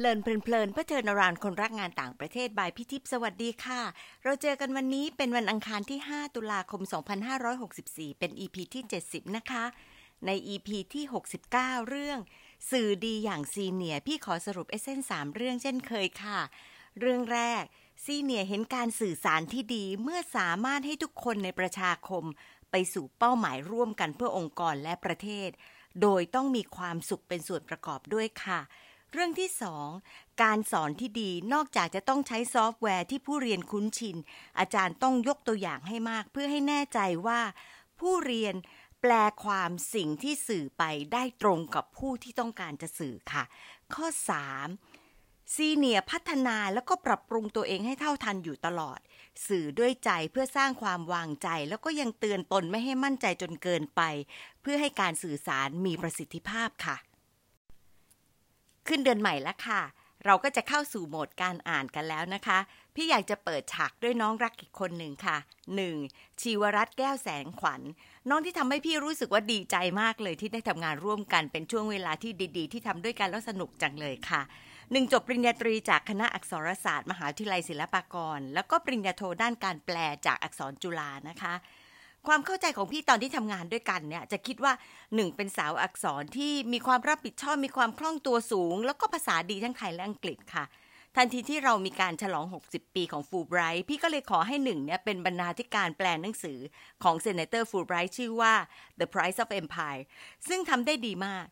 เลินเพลินเพื่อเทินรานคนรักงานต่างประเทศบายพิทิพสวัสดีค่ะ เราเจอกันวันนี้เป็นวันอังคารที่ 5 ตุลาคม 2564 เป็น EP ที่ 70 นะคะ ใน EP ที่ 69 เรื่อง สื่อดีอย่างซีเนียพี่ขอสรุปเอเซนสามเรื่องเช่นเคยค่ะ เรื่องแรกซีเนียเห็นการสื่อสารที่ดีเมื่อสามารถให้ทุกคนในประชาคม ไปสู่เป้าหมายร่วมกันเพื่อองค์กรและประเทศ โดยต้องมีความสุขเป็นส่วนประกอบด้วยค่ะ เรื่องที่สองการสอนที่ดีนอกจากจะต้องใช้ซอฟต์แวร์ที่ผู้เรียนคุ้นชิน อาจารย์ต้องยกตัวอย่างให้มาก เพื่อให้แน่ใจว่า ผู้เรียนแปลความสิ่งที่สื่อไปได้ตรงกับผู้ที่ต้องการจะสื่อค่ะ ข้อ 3. ซีเนียพัฒนาแล้วก็ปรับปรุงตัวเองให้เท่าทันอยู่ตลอด สื่อด้วยใจเพื่อสร้างความวางใจ แล้วก็ยังเตือนตนไม่ให้มั่นใจจนเกินไป เพื่อให้การสื่อสารมีประสิทธิภาพค่ะ ขึ้นเดือนใหม่แล้วค่ะ เราก็จะเข้าสู่โหมดการอ่านกันแล้วนะคะ พี่อยากจะเปิดฉากด้วยน้องรักอีกคนหนึ่งค่ะ 1. ชีวรัตน์แก้วแสงขวัญ น้องที่ทำให้พี่รู้สึกว่าดีใจมากเลยที่ได้ทำงานร่วมกันเป็นช่วงเวลาที่ดี ๆ ที่ทำด้วยกันแล้วสนุกจังเลยค่ะหนึ่งจบปริญญาตรีจากคณะอักษรศาสตร์ มหาวิทยาลัยศิลปากร แล้วก็ปริญญาโทด้านการแปลจากอักษรจุฬานะคะ ความเข้าใจของพี่ตอนที่ทำงานด้วยกันเนี่ย จะคิดว่าหนึ่งเป็นสาวอักษรที่มีความรับผิดชอบมีความคล่องตัวสูง แล้วก็ภาษาดีทั้งไทยและอังกฤษค่ะ ทันทีที่เรามีการฉลอง 60 ปีของฟูไบรท์พี่ก็เลยขอให้หนึ่งเนี่ยเป็นบรรณาธิการแปลหนังสือของ Senator Fulbright ชื่อว่า The Price of Empire ซึ่งทำได้ดีมาก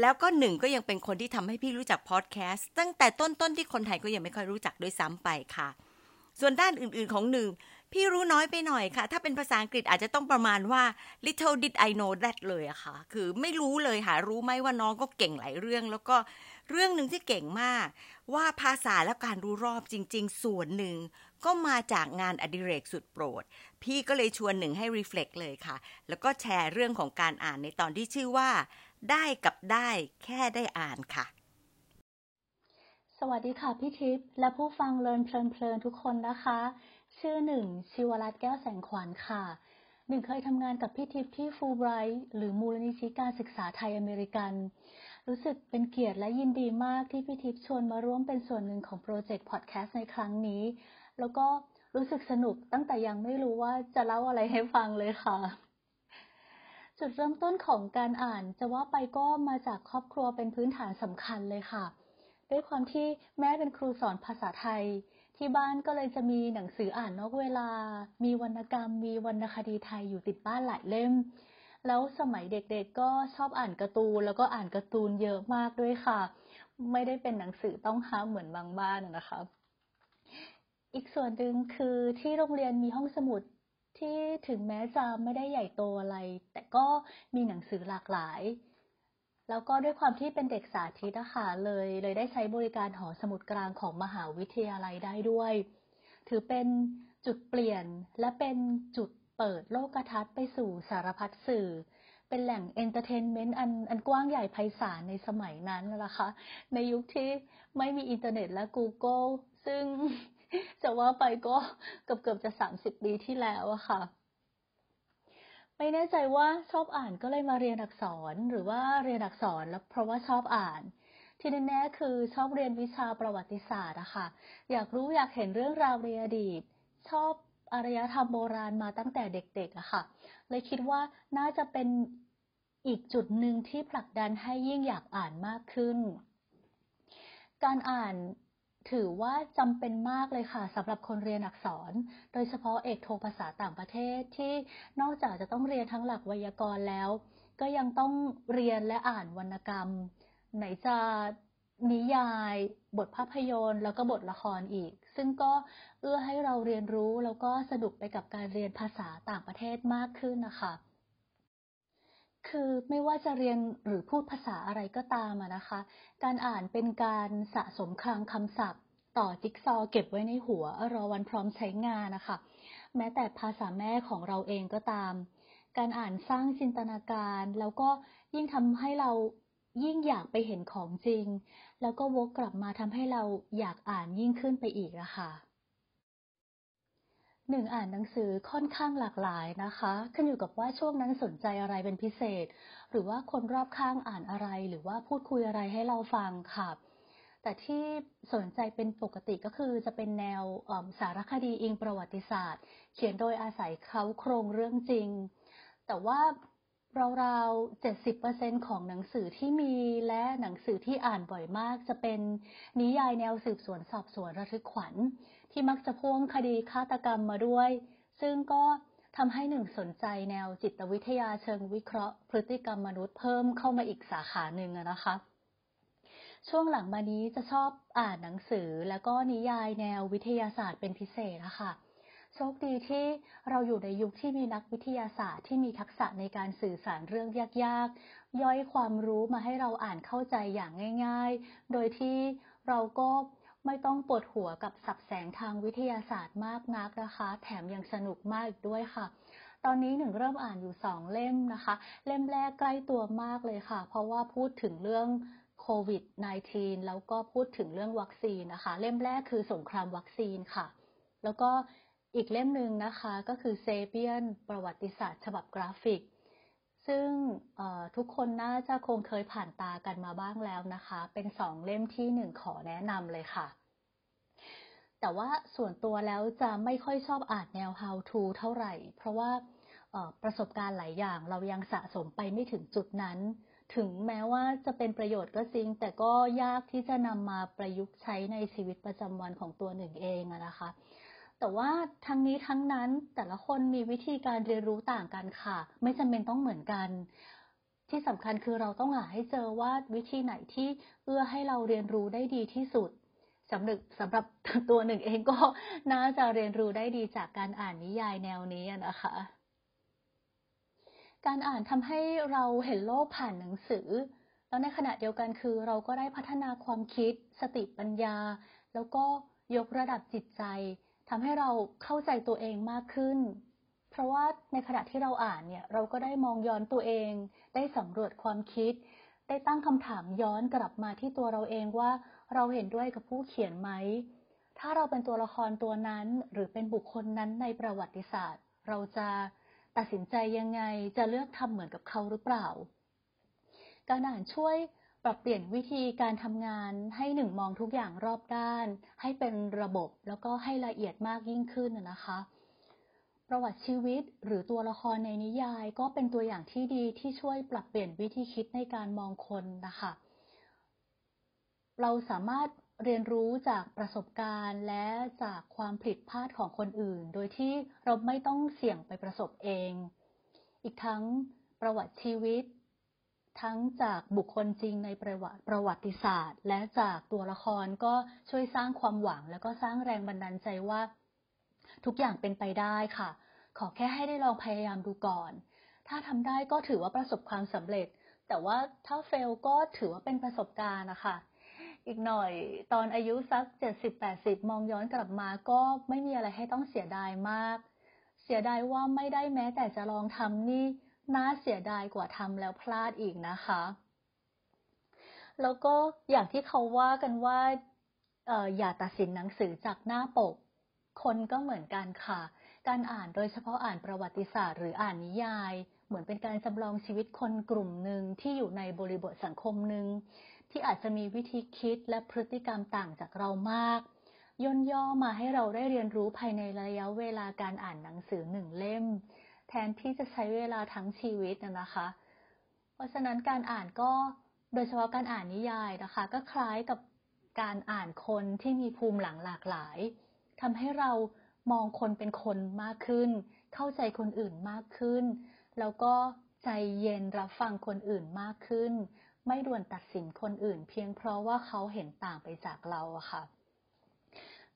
แล้วก็หนึ่งก็ยังเป็นคนที่ทำให้พี่รู้จักพอดแคสต์ตั้งแต่ต้นๆที่คนไทยก็ยังไม่ค่อยรู้จักด้วยซ้ำไปค่ะ ส่วนด้านอื่นๆของหนึ่ง พี่รู้น้อยไปหน่อยค่ะ ถ้าเป็นภาษาอังกฤษอาจจะต้องประมาณว่า little did I know that เลยอะค่ะ คือไม่รู้เลยค่ะ รู้ไหมว่าน้องก็เก่งหลายเรื่อง แล้วก็เรื่องหนึ่งที่เก่งมาก ว่าภาษาและการรู้รอบจริง ๆ ส่วนหนึ่งก็มาจากงานอดิเรกสุดโปรด พี่ก็เลยชวนหนึ่งให้ reflect เลยค่ะ แล้วก็แชร์เรื่องของการอ่านในตอนที่ชื่อว่า ได้กับได้แค่ได้อ่านค่ะ สวัสดีค่ะพี่ทิพย์และผู้ฟังเลินเพลินๆทุกคนนะคะ ชื่อหนึ่งชิวรัตน์แก้วแสงขวัญค่ะ หนึ่งเคยทำงานกับพี่ทิพย์ที่ฟูไบรท์หรือมูลนิธิการศึกษาไทยอเมริกัน รู้สึกเป็นเกียรติและยินดีมากที่พี่ทิพย์ชวนมาร่วมเป็นส่วนหนึ่งของโปรเจกต์พอดแคสต์ในครั้งนี้ แล้วก็รู้สึกสนุกตั้งแต่ยังไม่รู้ว่าจะเล่าอะไรให้ฟังเลยค่ะ จุดเริ่มต้นของการอ่านจะว่าไปก็มาจากครอบครัวเป็นพื้นฐานสำคัญเลยค่ะ ด้วยความที่แม่เป็นครูสอนภาษาไทย ที่บ้านก็เลยจะมีหนังสืออ่านนอกเวลา มีวรรณกรรม มีวรรณคดีไทยอยู่ติดบ้านหลายเล่ม แล้วสมัยเด็กๆก็ชอบอ่านการ์ตูน แล้วก็อ่านการ์ตูนเยอะมากด้วยค่ะ ไม่ได้เป็นหนังสือต้องห้ามเหมือนบางบ้านนะคะอีกส่วนหนึ่งคือที่โรงเรียนมีห้องสมุดที่ถึงแม้จะไม่ได้ใหญ่โตอะไร แต่ก็มีหนังสือหลากหลาย แล้วก็ด้วยความที่เป็นเด็กสาธิตนะคะเลย เลยได้ใช้บริการหอสมุดกลางของมหาวิทยาลัยได้ด้วย ถือเป็นจุดเปลี่ยนและเป็นจุดเปิดโลกทัศน์ไปสู่สารพัดสื่อ เป็นแหล่ง entertainment อันอันกว้างใหญ่ไพศาลในสมัยนั้นนะคะ ในยุคที่ไม่มีอินเทอร์เน็ตและ Google ซึ่งจะว่าไปก็เกือบเกือบจะ 30 ปีที่แล้วอะค่ะ ไม่แน่ใจว่าชอบอ่านก็เลยมาเรียนอักษรหรือว่าเรียนอักษรแล้วเพราะว่าชอบอ่าน ที่แน่ๆคือชอบเรียนวิชาประวัติศาสตร์อะค่ะ อยากรู้อยากเห็นเรื่องราวในอดีต ชอบอารยธรรมโบราณมาตั้งแต่เด็กๆอะค่ะ เลยคิดว่าน่าจะเป็นอีกจุดหนึ่งที่ผลักดันให้ยิ่งอยากอ่านมากขึ้น การอ่าน ถือว่าจำเป็นมากเลยค่ะสำหรับคนเรียนอักษร โดยเฉพาะเอกโทภาษาต่างประเทศที่นอกจากจะต้องเรียนทั้งหลักไวยากรณ์แล้ว ก็ยังต้องเรียนและอ่านวรรณกรรม ไหนจะนิยาย บทภาพยนตร์ แล้วก็บทละครอีก ซึ่งก็เอื้อให้เราเรียนรู้แล้วก็สนุกไปกับการเรียนภาษาต่างประเทศมากขึ้นนะคะ คือไม่ว่าจะเรียนหรือพูดภาษาอะไรก็ตามนะคะ การอ่านเป็นการสะสมคลังคำศัพท์ ต่อจิ๊กซอเก็บไว้ในหัว รอวันพร้อมใช้งานนะคะ แม้แต่ภาษาแม่ของเราเองก็ตาม การอ่านสร้างจินตนาการ แล้วก็ยิ่งทำให้เรายิ่งอยากไปเห็นของจริง แล้วก็วกกลับมาทำให้เราอยากอ่านยิ่งขึ้นไปอีกนะคะ หนึ่งอ่านหนังสือค่อนข้างหลากหลายนะคะ ขึ้นอยู่กับว่าช่วงนั้นสนใจอะไรเป็นพิเศษ หรือว่าคนรอบข้างอ่านอะไร หรือว่าพูดคุยอะไรให้เราฟังค่ะ แต่ที่สนใจเป็นปกติก็คือจะเป็นแนวสารคดีอิงประวัติศาสตร์ เขียนโดยอาศัยเขาโครงเรื่องจริง แต่ว่าราวๆ 70%ของหนังสือที่มีและหนังสือที่อ่านบ่อยมาก จะเป็นนิยายแนวสืบสวนสอบสวนระทึกขวัญ ที่มักจะพ่วงคดีฆาตกรรมมาด้วย ซึ่งก็ทำให้หนึ่งสนใจแนวจิตวิทยาเชิงวิเคราะห์ พฤติกรรมมนุษย์เพิ่มเข้ามาอีกสาขาหนึ่งนะคะ ช่วงหลังมานี้จะชอบอ่านหนังสือแล้วก็นิยายแนววิทยาศาสตร์เป็นพิเศษนะคะโชคดีที่เราอยู่ในยุคที่มีนักวิทยาศาสตร์ที่มีทักษะในการสื่อสารเรื่องยากๆ ย่อยความรู้มาให้เราอ่านเข้าใจอย่างง่าย ๆ โดยที่เราก็ ไม่ต้องปวดหัวกับสับแสงทางวิทยาศาสตร์มากนักนะคะ แถมยังสนุกมากอีกด้วยค่ะ ตอนนี้หนึ่งเริ่มอ่านอยู่สองเล่มนะคะ เล่มแรกใกล้ตัวมากเลยค่ะ เพราะว่าพูดถึงเรื่องโควิด -19 แล้วก็พูดถึงเรื่องวัคซีนนะคะ เล่มแรกคือสงครามวัคซีนค่ะ แล้วก็อีกเล่มหนึ่งนะคะก็คือเซเปียนประวัติศาสตร์ ฉบับกราฟิก ซึ่งทุกคนน่าจะคงเคยผ่านตากันมาบ้างแล้วนะคะ เป็นสองเล่มที่หนึ่งขอแนะนำเลยค่ะ แต่ว่าส่วนตัวแล้วจะไม่ค่อยชอบอ่านแนว how to เท่าไหร่ เพราะว่าประสบการณ์หลายอย่างเรายังสะสมไปไม่ถึงจุดนั้น ถึงแม้ว่าจะเป็นประโยชน์ก็จริง แต่ก็ยากที่จะนำมาประยุกต์ใช้ในชีวิตประจำวันของตัวหนึ่งเองนะคะ แต่ว่าทั้งนี้ทั้งนั้นแต่ละคนมีวิธีการเรียนรู้ต่างกันค่ะ ไม่จำเป็นต้องเหมือนกัน ที่สำคัญคือเราต้องหาให้เจอว่าวิธีไหนที่เอื้อให้เราเรียนรู้ได้ดีที่สุดสำหรับสำหรับตัวหนึ่งเองก็น่าจะเรียนรู้ได้ดีจากการอ่านนิยายแนวนี้นะคะ การอ่านทำให้เราเห็นโลกผ่านหนังสือ แล้วในขณะเดียวกันคือ เราก็ได้พัฒนาความคิด สติปัญญา แล้วก็ยกระดับจิตใจ ทำให้เราเข้าใจตัวเองมากขึ้น เพราะว่าในขณะที่เราอ่านเนี่ยเราก็ได้มองย้อนตัวเอง ได้สำรวจความคิด ได้ตั้งคำถามย้อนกลับมาที่ตัวเราเองว่า เราเห็นด้วยกับผู้เขียนไหม ถ้าเราเป็นตัวละครตัวนั้น หรือเป็นบุคคลนั้นในประวัติศาสตร์ เราจะตัดสินใจยังไงจะเลือกทำเหมือนกับเขาหรือเปล่า การอ่านช่วย ปรับเปลี่ยนวิธีการทำงานให้หนึ่งมองทุกอย่างรอบด้าน ให้เป็นระบบแล้วก็ให้ละเอียดมากยิ่งขึ้นนะคะ ประวัติชีวิตหรือตัวละครในนิยาย ก็เป็นตัวอย่างที่ดีที่ช่วยปรับเปลี่ยนวิธีคิดในการมองคนนะคะ เราสามารถเรียนรู้จากประสบการณ์และจากความผิดพลาดของคนอื่น โดยที่เราไม่ต้องเสี่ยงไปประสบเอง อีกทั้งประวัติชีวิต ทั้งจากบุคคลจริงในประวัติประวัติศาสตร์ และจากตัวละครก็ช่วยสร้างความหวัง แล้วก็สร้างแรงบันดาลใจว่า ทุกอย่างเป็นไปได้ค่ะ ขอแค่ให้ได้ลองพยายามดูก่อน ถ้าทำได้ก็ถือว่าประสบความสำเร็จ แต่ว่าถ้าเฟลก็ถือว่าเป็นประสบการณ์นะคะอีกหน่อยตอนอายุสักเจ็ดสิบแปดสิบมองย้อนกลับมาก็ไม่มีอะไรให้ต้องเสียดายมาก เสียดายว่าไม่ได้แม้แต่จะลองทำนี่ น่าเสียดายกว่าทำแล้วพลาดอีกนะคะ แล้วก็อย่างที่เขาว่ากันว่าอออย่าตัดสินหนังสือจากหน้าปก คนก็เหมือนกันค่ะ การอ่านโดยเฉพาะอ่านประวัติศาสตร์หรืออ่านนิยาย เหมือนเป็นการจำลองชีวิตคนกลุ่มหนึ่งที่อยู่ในบริบทสังคมหนึ่งที่อาจจะมีวิธีคิดและพฤติกรรมต่างจากเรามาก ย่นย่อมาให้เราได้เรียนรู้ภายในระยะเวลาการอ่านหนังสือหนึ่งเล่ม แทนที่จะใช้เวลาทั้งชีวิตนะคะ เพราะฉะนั้นการอ่านก็โดยเฉพาะการอ่านนิยายนะคะ ก็คล้ายกับการอ่านคนที่มีภูมิหลังหลากหลายทำให้เรามองคนเป็นคนมากขึ้น เข้าใจคนอื่นมากขึ้น แล้วก็ใจเย็นรับฟังคนอื่นมากขึ้น ไม่ด่วนตัดสินคนอื่น เพียงเพราะว่าเขาเห็นต่างไปจากเราอะค่ะ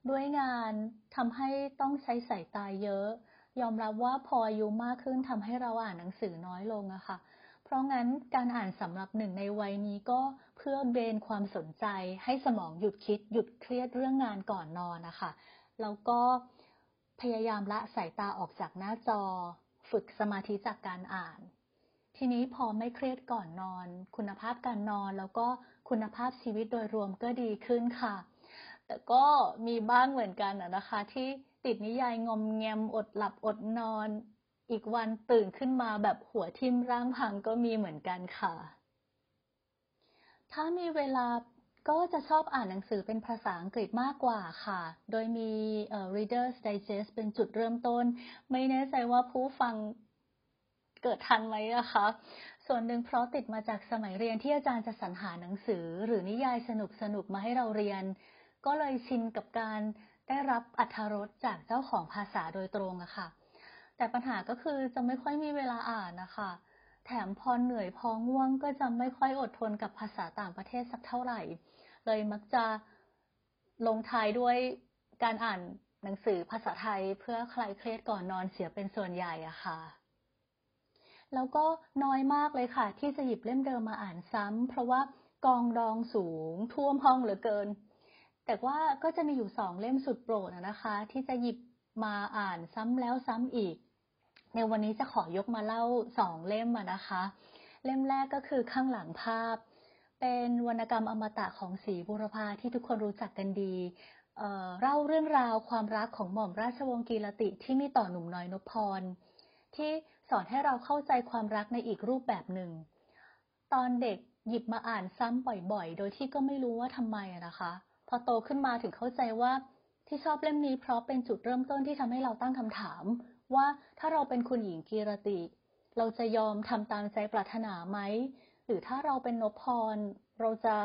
ด้วยงานทำให้ต้องใช้สายตาเยอะ ยอมรับว่าพออายุมากขึ้นทำให้เราอ่านหนังสือน้อยลงอะค่ะ เพราะงั้นการอ่านสำหรับหนึ่งในวัยนี้ก็เพื่อเบนความสนใจ ให้สมองหยุดคิดหยุดเครียดเรื่องงานก่อนนอนนะคะ แล้วก็พยายามละสายตาออกจากหน้าจอ ฝึกสมาธิจากการอ่าน ทีนี้พอไม่เครียดก่อนนอน คุณภาพการนอนแล้วก็คุณภาพชีวิตโดยรวมก็ดีขึ้นค่ะ แต่ก็มีบ้างเหมือนกันนะคะที่ ติดนิยายงอมแงมอดหลับอดนอน อีกวันตื่นขึ้นมาแบบหัวทิ่มร่างพังก็มีเหมือนกันค่ะ ถ้ามีเวลาก็จะชอบอ่านหนังสือเป็นภาษาอังกฤษมากกว่าค่ะ โดยมี Reader's Digest เป็นจุดเริ่มต้น ไม่แน่ใจว่าผู้ฟังเกิดทันไหมนะคะ ส่วนหนึ่งเพราะติดมาจากสมัยเรียนที่อาจารย์จะสรรหาหนังสือ หรือนิยายสนุกสนุกมาให้เราเรียน ก็เลยชินกับการ ได้รับอัธรสจากเจ้าของภาษาโดยตรงอะค่ะ แต่ปัญหาก็คือจะไม่ค่อยมีเวลาอ่านนะคะ แถมพอเหนื่อยพอง่วงก็จะไม่ค่อยอดทนกับภาษาต่างประเทศสักเท่าไหร่ เลยมักจะลงท้ายด้วยการอ่านหนังสือภาษาไทยเพื่อคลายเครียดก่อนนอนเสียเป็นส่วนใหญ่อะค่ะ แล้วก็น้อยมากเลยค่ะ ที่จะหยิบเล่มเดิมมาอ่านซ้ำเพราะว่ากองดองสูงท่วมห้องเหลือเกิน แต่ว่าก็จะมีอยู่สองเล่มสุดโปรดนะคะ ที่จะหยิบมาอ่านซ้ำแล้วซ้ำอีก ในวันนี้จะขอยกมาเล่าสองเล่มนะคะ เล่มแรกก็คือข้างหลังภาพ เป็นวรรณกรรมอมตะของศรีบุรพาที่ทุกคนรู้จักกันดีเเล่าเรื่องราวความรักของหม่อมราชวงศ์กีรติที่มีต่อหนุ่มน้อยนพพร ที่สอนให้เราเข้าใจความรักในอีกรูปแบบหนึ่ง ตอนเด็กหยิบมาอ่านซ้ำบ่อยๆ โดยที่ก็ไม่รู้ว่าทำไมนะคะ พอโตขึ้นมาถึงเข้าใจว่าที่ชอบเล่มนี้เพราะเป็นจุดเริ่มต้นที่ทำให้เราตั้งคำถาม ว่าถ้าเราเป็นคุณหญิงกีรติ เราจะยอมทำตามใจปรารถนาไหมหรือถ้าเราเป็นนพพรเราจะ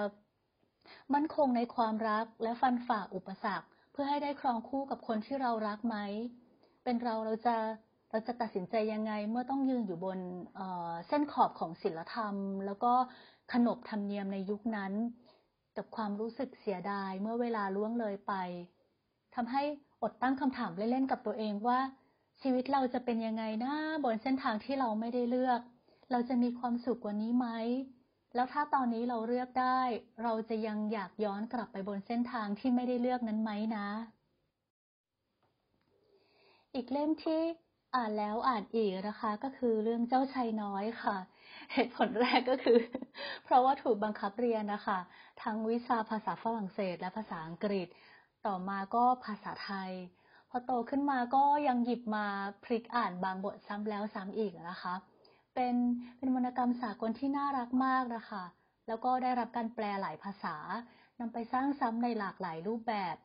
มั่นคงในความรักและฟันฝ่าอุปสรรค เพื่อให้ได้ครองคู่กับคนที่เรารักไหมเป็นเราเราจะเราจะตัดสินใจยังไงเมื่อต้องยืนอยู่บนเเส้นขอบของศีลธรรม แล้วก็ขนบธรรมเนียมในยุคนั้น กับความรู้สึกเสียดายเมื่อเวลาล่วงเลยไปทำให้อดตั้งคำถามเล่นๆกับตัวเองว่า ชีวิตเราจะเป็นยังไงนะบนเส้นทางที่เราไม่ได้เลือก เราจะมีความสุขกว่านี้ไหมแล้วถ้าตอนนี้เราเลือกได้ เราจะยังอยากย้อนกลับไปบนเส้นทางที่ไม่ได้เลือกนั้นไหมนะ อีกเล่มที่อ่านแล้วอ่านอีกนะคะ ก็คือเรื่องเจ้าชายน้อยค่ะ เหตุผลแรกก็คือ เพราะว่าถูกบังคับเรียนนะคะ ทั้งวิชาภาษาฝรั่งเศส และภาษาอังกฤษ ต่อมาก็ภาษาไทย พอโตขึ้นมาก็ยังหยิบมาพลิกอ่านบางบทซ้ำแล้วซ้ำอีกนะคะ เป็นเป็นวรรณกรรมสากลที่น่ารักมากนะคะ แล้วก็ได้รับการแปลหลายภาษานำไปสร้างซ้ำในหลากหลายรูปแบบ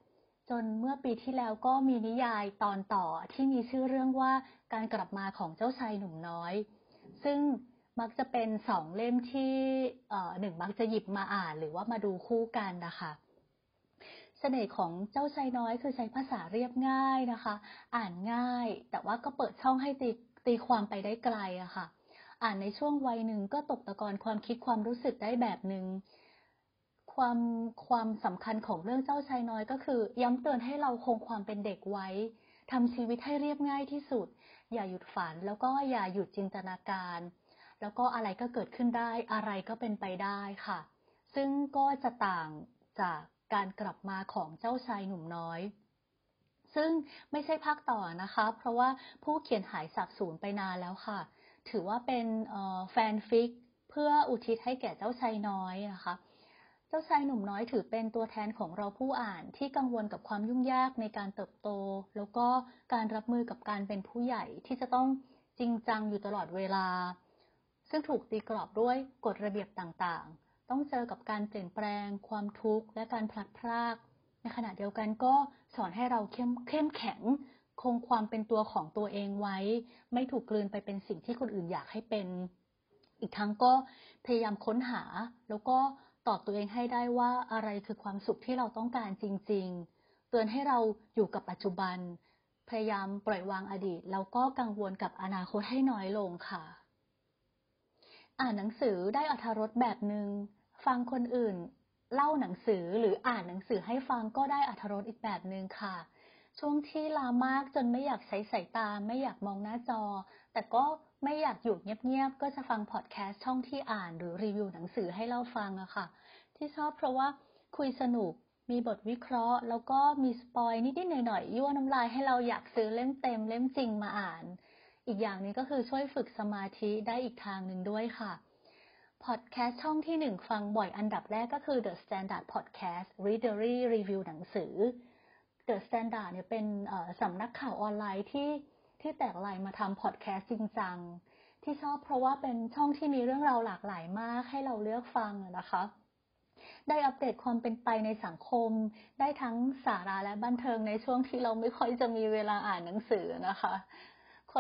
จนเมื่อปีที่แล้วก็มีนิยายตอนต่อที่มีชื่อเรื่องว่าการกลับมาของเจ้าชายหนุ่มน้อย ซึ่ง มักจะเป็นสองเล่มที่หนึ่งมักจะหยิบมาอ่านหรือว่ามาดูคู่กันนะคะเสน่ห์ของเจ้าชายน้อยคือใช้ภาษาเรียบง่ายนะคะ อ่านง่าย แต่ว่าก็เปิดช่องให้ตีตีความไปได้ไกลอะคะ่ะ อ่านในช่วงวัยหนึ่งก็ตกตะกอนความคิดความรู้สึกได้แบบหนึง่งความความสำคัญของเรื่องเจ้าชายน้อยก็คือ ย้ำเตือนให้เราคงความเป็นเด็กไว้ทำชีวิตให้เรียบง่ายที่สุด อย่าหยุดฝันแล้วก็อย่าหยุดจินตนาการ แล้วก็อะไรก็เกิดขึ้นได้ อะไรก็เป็นไปได้ค่ะ ซึ่งก็จะต่างจากการกลับมาของเจ้าชายหนุ่มน้อย ซึ่งไม่ใช่ภาคต่อนะคะ เพราะว่าผู้เขียนหายสับสูญไปนานแล้วค่ะ ถือว่าเป็นแฟนฟิกเพื่ออุทิศให้แก่เจ้าชายน้อยนะคะเจ้าชายหนุ่มน้อยถือเป็นตัวแทนของเราผู้อ่านที่กังวลกับความยุ่งยากในการเติบโต แล้วก็การรับมือกับการเป็นผู้ใหญ่ที่จะต้องจริงจังอยู่ตลอดเวลา ซึ่งถูกตีกรอบด้วยกฎระเบียบต่างๆ ต้องเจอกับการเปลี่ยนแปลง ความทุกข์ และการพลัดพราก ในขณะเดียวกันก็สอนให้เราเข้มเข้มแข็ง คงความเป็นตัวของตัวเองไว้ ไม่ถูกกลืนไปเป็นสิ่งที่คนอื่นอยากให้เป็น อีกทั้งก็พยายามค้นหา แล้วก็ตอบตัวเองให้ได้ว่าอะไรคือความสุขที่เราต้องการจริง ๆ เตือนให้เราอยู่กับปัจจุบัน พยายามปล่อยวางอดีต แล้วก็กังวลกับอนาคตให้น้อยลงค่ะ อ่านหนังสือได้อัธรสแบบหนึง่งฟังคนอื่น เล่าหนังสือหรืออ่านหนังสือให้ฟังก็ได้อัธรสอีกแบบหนึ่งค่ะ ช่วงที่ลามากจนไม่อยากใช้สายตา ไม่อยากมองหน้าจอ แต่ก็ไม่อยากอยู่เงียบๆ ก็จะฟังพอดแคสต์ช่องที่อ่านหรือรีวิวหนังสือให้เล่าฟังอะค่ะ ที่ชอบเพราะว่าคุยสนุกมีบทวิเคราะห์ แล้วก็มี spoil นิดๆหน่อยๆยั่วน้ำลายให้เราอยากซื้อเล่มเต็มเล่มจริงมาอ่าน อีกอย่างนี้ก็คือช่วยฝึกสมาธิได้อีกทางหนึ่งด้วยค่ะพอดแคสต์ช่องที่หนึ่งฟังบ่อยอันดับแรกก็คือ The Standard Podcast Readery Review หนังสือ The Standard เนี่ยเป็นสำนักข่าวออนไลน์ที่ที่แตกลายมาทำพอดแคสต์จริงจังที่ชอบเพราะว่าเป็นช่องที่มีเรื่องราวหลากหลายมากให้เราเลือกฟังนะคะ ได้อัปเดตความเป็นไปในสังคม ได้ทั้งสาระและบันเทิงในช่วงที่เราไม่ค่อยจะมีเวลาอ่านหนังสือนะคะ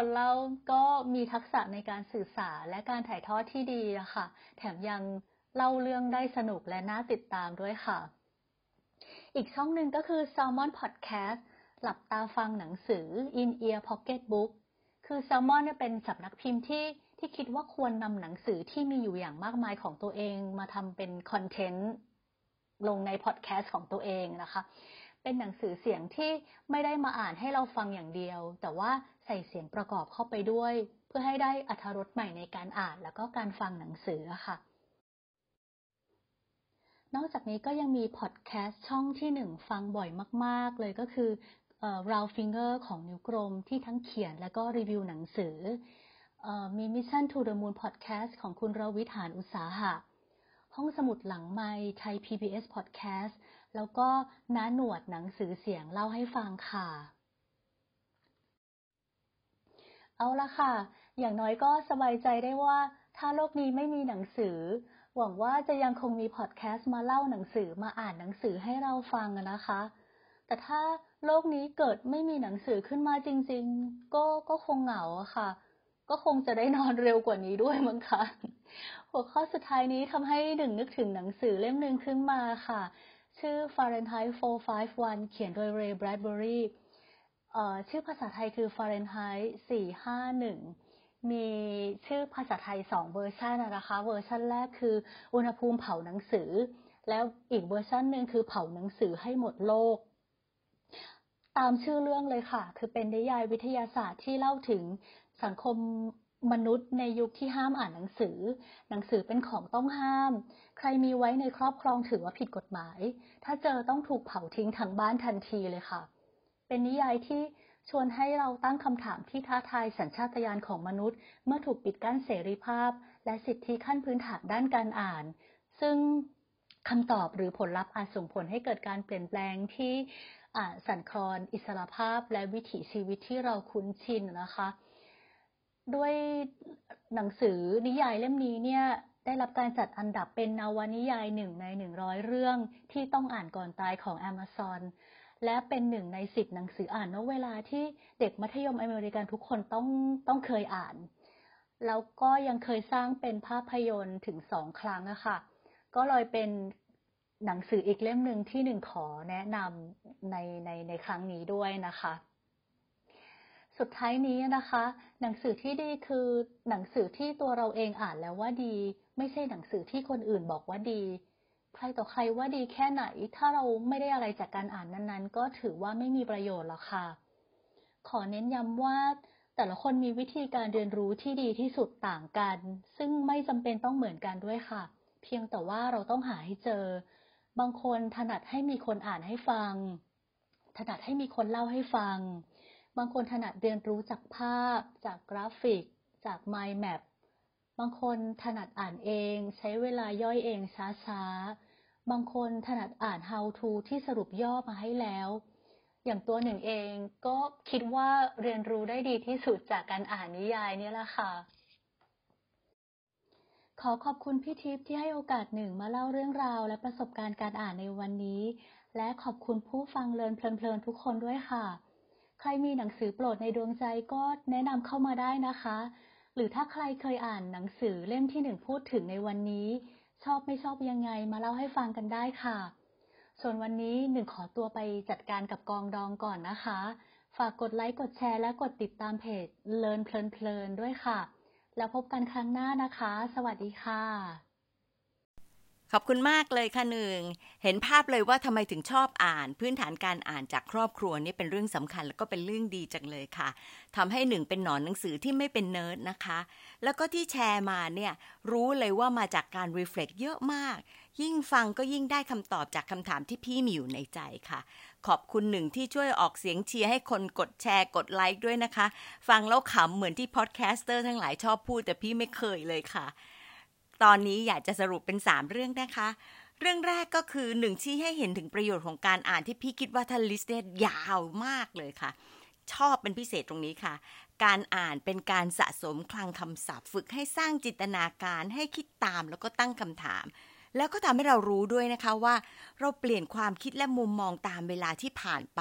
คนเล่าก็มีทักษะในการสื่อสารและการถ่ายทอดที่ดีอะค่ะแถมยังเล่าเรื่องได้สนุกและน่าติดตามด้วยค่ะ อีกช่องหนึ่งก็คือ Salmon Podcast หลับตาฟังหนังสือ In Ear Pocket Book คือ Salmon เนี่ยเป็นสำนักพิมพ์ที่ที่คิดว่าควรนำหนังสือที่มีอยู่อย่างมากมายของตัวเองมาทำเป็นคอนเทนต์ลงในพอดแคสต์ของตัวเองนะคะ เป็นหนังสือเสียงที่ไม่ได้มาอ่านให้เราฟังอย่างเดียว แต่ว่าใส่เสียงประกอบเข้าไปด้วย เพื่อให้ได้อัธรสใหม่ในการอ่านแล้วก็การฟังหนังสือค่ะ นอกจากนี้ก็ยังมีพอดแคสต์ช่องที่หนึ่งฟังบ่อยมาก ๆ เลยก็คือ Round Finger ของนิ้วกลมที่ทั้งเขียนและก็รีวิวหนังสือมี Mission to the Moon Podcast ของคุณรวิฐานอุตสาหะ ห้องสมุดหลังไม้ไทย PBS Podcast แล้วก็น้าหนวดหนังสือเสียงเล่าให้ฟังค่ะ เอาละค่ะ อย่างน้อยก็สบายใจได้ว่าถ้าโลกนี้ไม่มีหนังสือ หวังว่าจะยังคงมีพอดแคสต์มาเล่าหนังสือมาอ่านหนังสือให้เราฟังนะคะ แต่ถ้าโลกนี้เกิดไม่มีหนังสือขึ้นมาจริง ๆ ก็ก็คงเหงาค่ะ ก็คงจะได้นอนเร็วกว่านี้ด้วยมั้งคะ หัวข้อสุดท้ายนี้ทำให้หนึ่งนึกถึงหนังสือเล่มหนึ่งขึ้นมาค่ะ ชื่อ Fahrenheit 451 เขียนโดย Ray Bradbury ชื่อภาษาไทยคือ Fahrenheit 451 มีชื่อภาษาไทยสองเวอร์ชันนะคะ เวอร์ชันแรกคืออุณหภูมิเผาหนังสือ แล้วอีกเวอร์ชันหนึ่งคือเผาหนังสือให้หมดโลก ตามชื่อเรื่องเลยค่ะ คือเป็นนิยายวิทยาศาสตร์ที่เล่าถึงสังคม มนุษย์ในยุคที่ห้ามอ่านหนังสือ หนังสือเป็นของต้องห้าม ใครมีไว้ในครอบครองถือว่าผิดกฎหมาย ถ้าเจอต้องถูกเผาทิ้งทั้งบ้านทันทีเลยค่ะ เป็นนิยายที่ชวนให้เราตั้งคำถามที่ท้าทายสัญชาตญาณของมนุษย์ เมื่อถูกปิดกั้นเสรีภาพ และสิทธิขั้นพื้นฐานด้านการอ่าน ซึ่งคำตอบหรือผลลัพธ์อาจส่งผลให้เกิดการเปลี่ยนแปลงที่สั่นคลอนอิสรภาพ และวิถีชีวิตที่เราคุ้นชินนะคะ ด้วยหนังสือนิยายเล่มนี้เนี่ยได้รับการจัดอันดับเป็นนวนิยายหนึ่งในหนึ่งร้อยเรื่องที่ต้องอ่านก่อนตายของ Amazon และเป็นหนึ่งในสิบหนังสืออ่านนอกเวลาที่เด็กมัธยมอเมริกันทุกคนต้องต้องเคยอ่าน แล้วก็ยังเคยสร้างเป็นภาพยนตร์ถึงสองครั้งอะค่ะ ก็เลยเป็นหนังสืออีกเล่มหนึ่งที่หนึ่งขอแนะนำในในในครั้งนี้ด้วยนะคะ สุดท้ายนี้นะคะ หนังสือที่ดีคือหนังสือที่ตัวเราเองอ่านแล้วว่าดี ไม่ใช่หนังสือที่คนอื่นบอกว่าดี ใครต่อใครว่าดีแค่ไหน ถ้าเราไม่ได้อะไรจากการอ่านนั้นๆ ก็ถือว่าไม่มีประโยชน์หรอกค่ะ ขอเน้นย้ำว่าแต่ละคนมีวิธีการเรียนรู้ที่ดีที่สุดต่างกัน ซึ่งไม่จำเป็นต้องเหมือนกันด้วยค่ะ เพียงแต่ว่าเราต้องหาให้เจอ บางคนถนัดให้มีคนอ่านให้ฟัง ถนัดให้มีคนเล่าให้ฟัง บางคนถนัดเรียนรู้จากภาพ จากกราฟิก จาก mind map บางคนถนัดอ่านเอง ใช้เวลาย่อยเองช้าๆ บางคนถนัดอ่าน how to ที่สรุปย่อมาให้แล้ว อย่างตัวหนึ่งเองก็คิดว่าเรียนรู้ได้ดีที่สุดจากการอ่านนิยายนี่แหละค่ะ ขอขอบคุณพี่ทิพย์ที่ให้โอกาสหนึ่งมาเล่าเรื่องราว และประสบการณ์การอ่านในวันนี้ และขอบคุณผู้ฟังเลินเพลินๆทุกคนด้วยค่ะ รมีหนังสือโปรดในดวงใจก็แนะนำเข้ามาได้นะคะ หรือถ้าใครเคยอ่านหนังสือเล่มที่หนึ่งพูดถึงในวันนี้ ชอบไม่ชอบยังไงมาเล่าให้ฟังกันได้ค่ะ ส่วนวันนี้หนึ่งขอตัวไปจัดการกับกองดองก่อนนะคะ ฝากกดไลค์กดแชร์และกดติดตามเพจ Learn เพลินๆด้วยค่ะ แล้วพบกันครั้งหน้านะคะ สวัสดีค่ะ ขอบคุณมากเลยค่ะหนึ่ง เห็นภาพเลยว่าทำไมถึงชอบอ่าน พื้นฐานการอ่านจากครอบครัวนี่เป็นเรื่องสำคัญ แล้วก็เป็นเรื่องดีจังเลยค่ะทำให้หนึ่งเป็นหนอนหนังสือที่ไม่เป็นเนิร์ดนะคะ แล้วก็ที่แชร์มาเนี่ยรู้เลยว่ามาจากการ reflect เยอะมาก ยิ่งฟังก็ยิ่งได้คำตอบจากคำถามที่พี่มีอยู่ในใจค่ะ ขอบคุณหนึ่งที่ช่วยออกเสียงเชียร์ให้คนกดแชร์กดไลค์ด้วยนะคะ ฟังแล้วขำเหมือนที่ podcaster ทั้งหลายชอบพูดแต่พี่ไม่เคยเลยค่ะ ตอนนี้อยากจะสรุปเป็น 3 เรื่องนะคะ เรื่องแรกก็คือหนึ่งที่ให้เห็นถึงประโยชน์ของการอ่านที่พี่คิดว่าถ้า list ได้ยาวมากเลยค่ะ ชอบเป็นพิเศษตรงนี้ค่ะ การอ่านเป็นการสะสมคลังคำศัพท์ ฝึกให้สร้างจินตนาการให้คิดตามแล้วก็ตั้งคำถาม แล้วก็ทำให้เรารู้ด้วยนะคะว่า เราเปลี่ยนความคิดและมุมมองตามเวลาที่ผ่านไป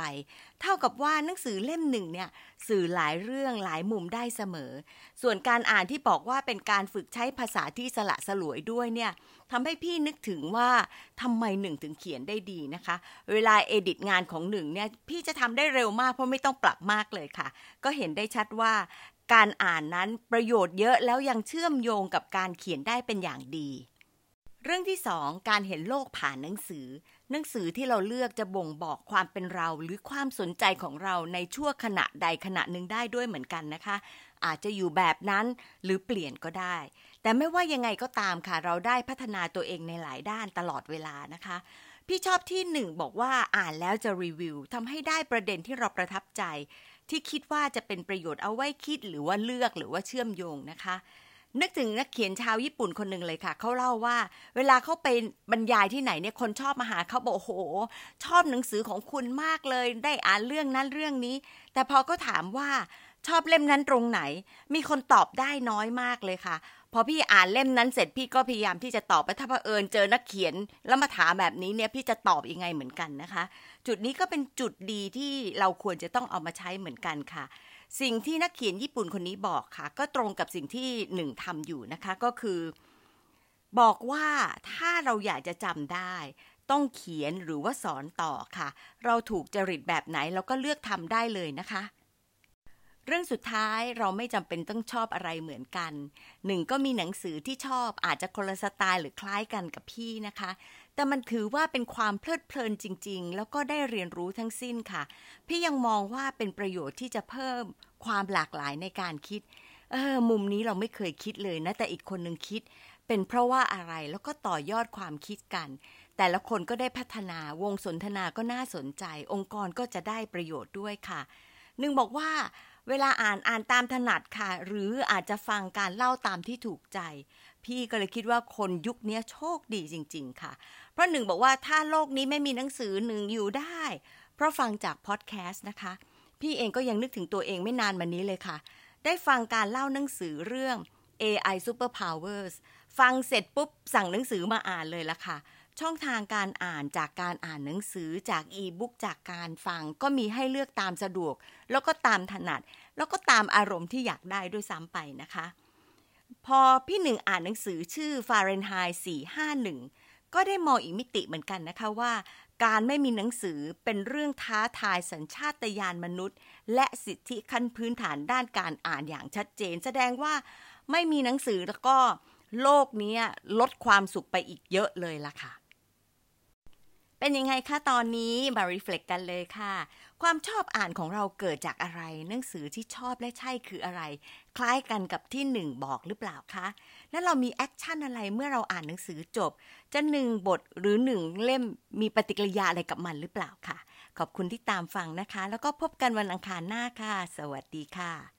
เท่ากับว่าหนังสือเล่มหนึ่งเนี่ยสื่อหลายเรื่องหลายมุมได้เสมอ ส่วนการอ่านที่บอกว่าเป็นการฝึกใช้ภาษาที่สละสลวยด้วยเนี่ยทำให้พี่นึกถึงว่าทำไมหนึ่งถึงเขียนได้ดีนะคะ เวลาเอดิตงานของหนึ่งเนี่ยพี่จะทำได้เร็วมากเพราะไม่ต้องปรับมากเลยค่ะ ก็เห็นได้ชัดว่าการอ่านนั้นประโยชน์เยอะแล้วยังเชื่อมโยงกับการเขียนได้เป็นอย่างดี เรื่องที่สองการเห็นโลกผ่านหนังสือ หนังสือที่เราเลือกจะบ่งบอกความเป็นเราหรือความสนใจของเราในชั่วขณะใดขณะหนึ่งได้ด้วยเหมือนกันนะคะ อาจจะอยู่แบบนั้นหรือเปลี่ยนก็ได้ แต่ไม่ว่ายังไงก็ตามค่ะ เราได้พัฒนาตัวเองในหลายด้านตลอดเวลานะคะ พี่ชอบที่หนึ่งบอกว่าอ่านแล้วจะรีวิวทำให้ได้ประเด็นที่เราประทับใจ ที่คิดว่าจะเป็นประโยชน์เอาไว้คิดหรือว่าเลือกหรือว่าเชื่อมโยงนะคะ นึกถึงนักเขียนชาวญี่ปุ่นคนหนึ่งเลยค่ะ เขาเล่าว่า เวลาเขาไปบรรยายที่ไหนเนี่ยคนชอบมาหาเขาบอกโห ชอบหนังสือของคุณมากเลย ได้อ่านเรื่องนั้นเรื่องนี้ แต่พอก็ถามว่าชอบเล่มนั้นตรงไหน มีคนตอบได้น้อยมากเลยค่ะ พอพี่อ่านเล่มนั้นเสร็จพี่ก็พยายามที่จะตอบไปถ้าเผอิญเจอนักเขียน แล้วมาถามแบบนี้เนี่ยพี่จะตอบยังไงเหมือนกันนะคะ จุดนี้ก็เป็นจุดดีที่เราควรจะต้องเอามาใช้เหมือนกันค่ะ สิ่งที่นักเขียนญี่ปุ่นคนนี้บอกค่ะ ก็ตรงกับสิ่งที่หนึ่งทำอยู่นะคะก็คือ บอกว่าถ้าเราอยากจะจำได้ ต้องเขียนหรือว่าสอนต่อค่ะ เราถูกจริตแบบไหนเราก็เลือกทำได้เลยนะคะเรื่องสุดท้ายเราไม่จำเป็นต้องชอบอะไรเหมือนกัน หนึ่งก็มีหนังสือที่ชอบอาจจะคนละสไตล์หรือคล้ายกันกับพี่นะคะ แต่มันถือว่าเป็นความเพลิดเพลินจริง ๆ แล้วก็ได้เรียนรู้ทั้งสิ้นค่ะ พี่ยังมองว่าเป็นประโยชน์ที่จะเพิ่มความหลากหลายในการคิด เออ มุมนี้เราไม่เคยคิดเลยนะ แต่อีกคนหนึ่งคิด เป็นเพราะว่าอะไรแล้วก็ต่อยอดความคิดกัน แต่ละคนก็ได้พัฒนาวงสนทนาก็น่าสนใจ องค์กรก็จะได้ประโยชน์ด้วยค่ะ หนึ่งบอกว่าเวลาอ่านอ่านตามถนัดค่ะ หรืออาจจะฟังการเล่าตามที่ถูกใจ พี่ก็เลยคิดว่าคนยุคนี้โชคดีจริง ๆ ค่ะ เพราะหนึ่งบอกว่าถ้าโลกนี้ไม่มีหนังสือหนึ่งอยู่ได้ เพราะฟังจากพอดแคสต์นะคะ พี่เองก็ยังนึกถึงตัวเองไม่นานมานี้เลยค่ะ ได้ฟังการเล่าหนังสือเรื่อง AI Superpowers ฟังเสร็จปุ๊บสั่งหนังสือมาอ่านเลยละค่ะ ช่องทางการอ่านจากการอ่านหนังสือจากอีบุ๊กจากการฟังก็มีให้เลือกตามสะดวก แล้วก็ตามถนัด แล้วก็ตามอารมณ์ที่อยากได้ด้วยซ้ำไปนะคะ พอพี่หนึ่งอ่านหนังสือชื่อ Fahrenheit 451 ก็ได้มองอีกมิติเหมือนกันนะคะว่า การไม่มีหนังสือเป็นเรื่องท้าทายสัญชาตญาณมนุษย์ และสิทธิขั้นพื้นฐานด้านการอ่านอย่างชัดเจน แสดงว่าไม่มีหนังสือแล้วก็โลกนี้ลดความสุขไปอีกเยอะเลยล่ะค่ะ เป็นยังไงคะตอนนี้มารีเฟล็กกันเลยค่ะ ความชอบอ่านของเราเกิดจากอะไร หนังสือที่ชอบและใช่คืออะไร คล้ายกันกับที่หนึ่งบอกหรือเปล่าคะ และเรามี action อะไรเมื่อเราอ่านหนังสือจบ จะหนึ่งบทหรือหนึ่งเล่มมีปฏิกิริยาอะไรกับมันหรือเปล่าคะขอบคุณที่ตามฟังนะคะ แล้วก็พบกันวันอังคารหน้าค่ะ สวัสดีค่ะ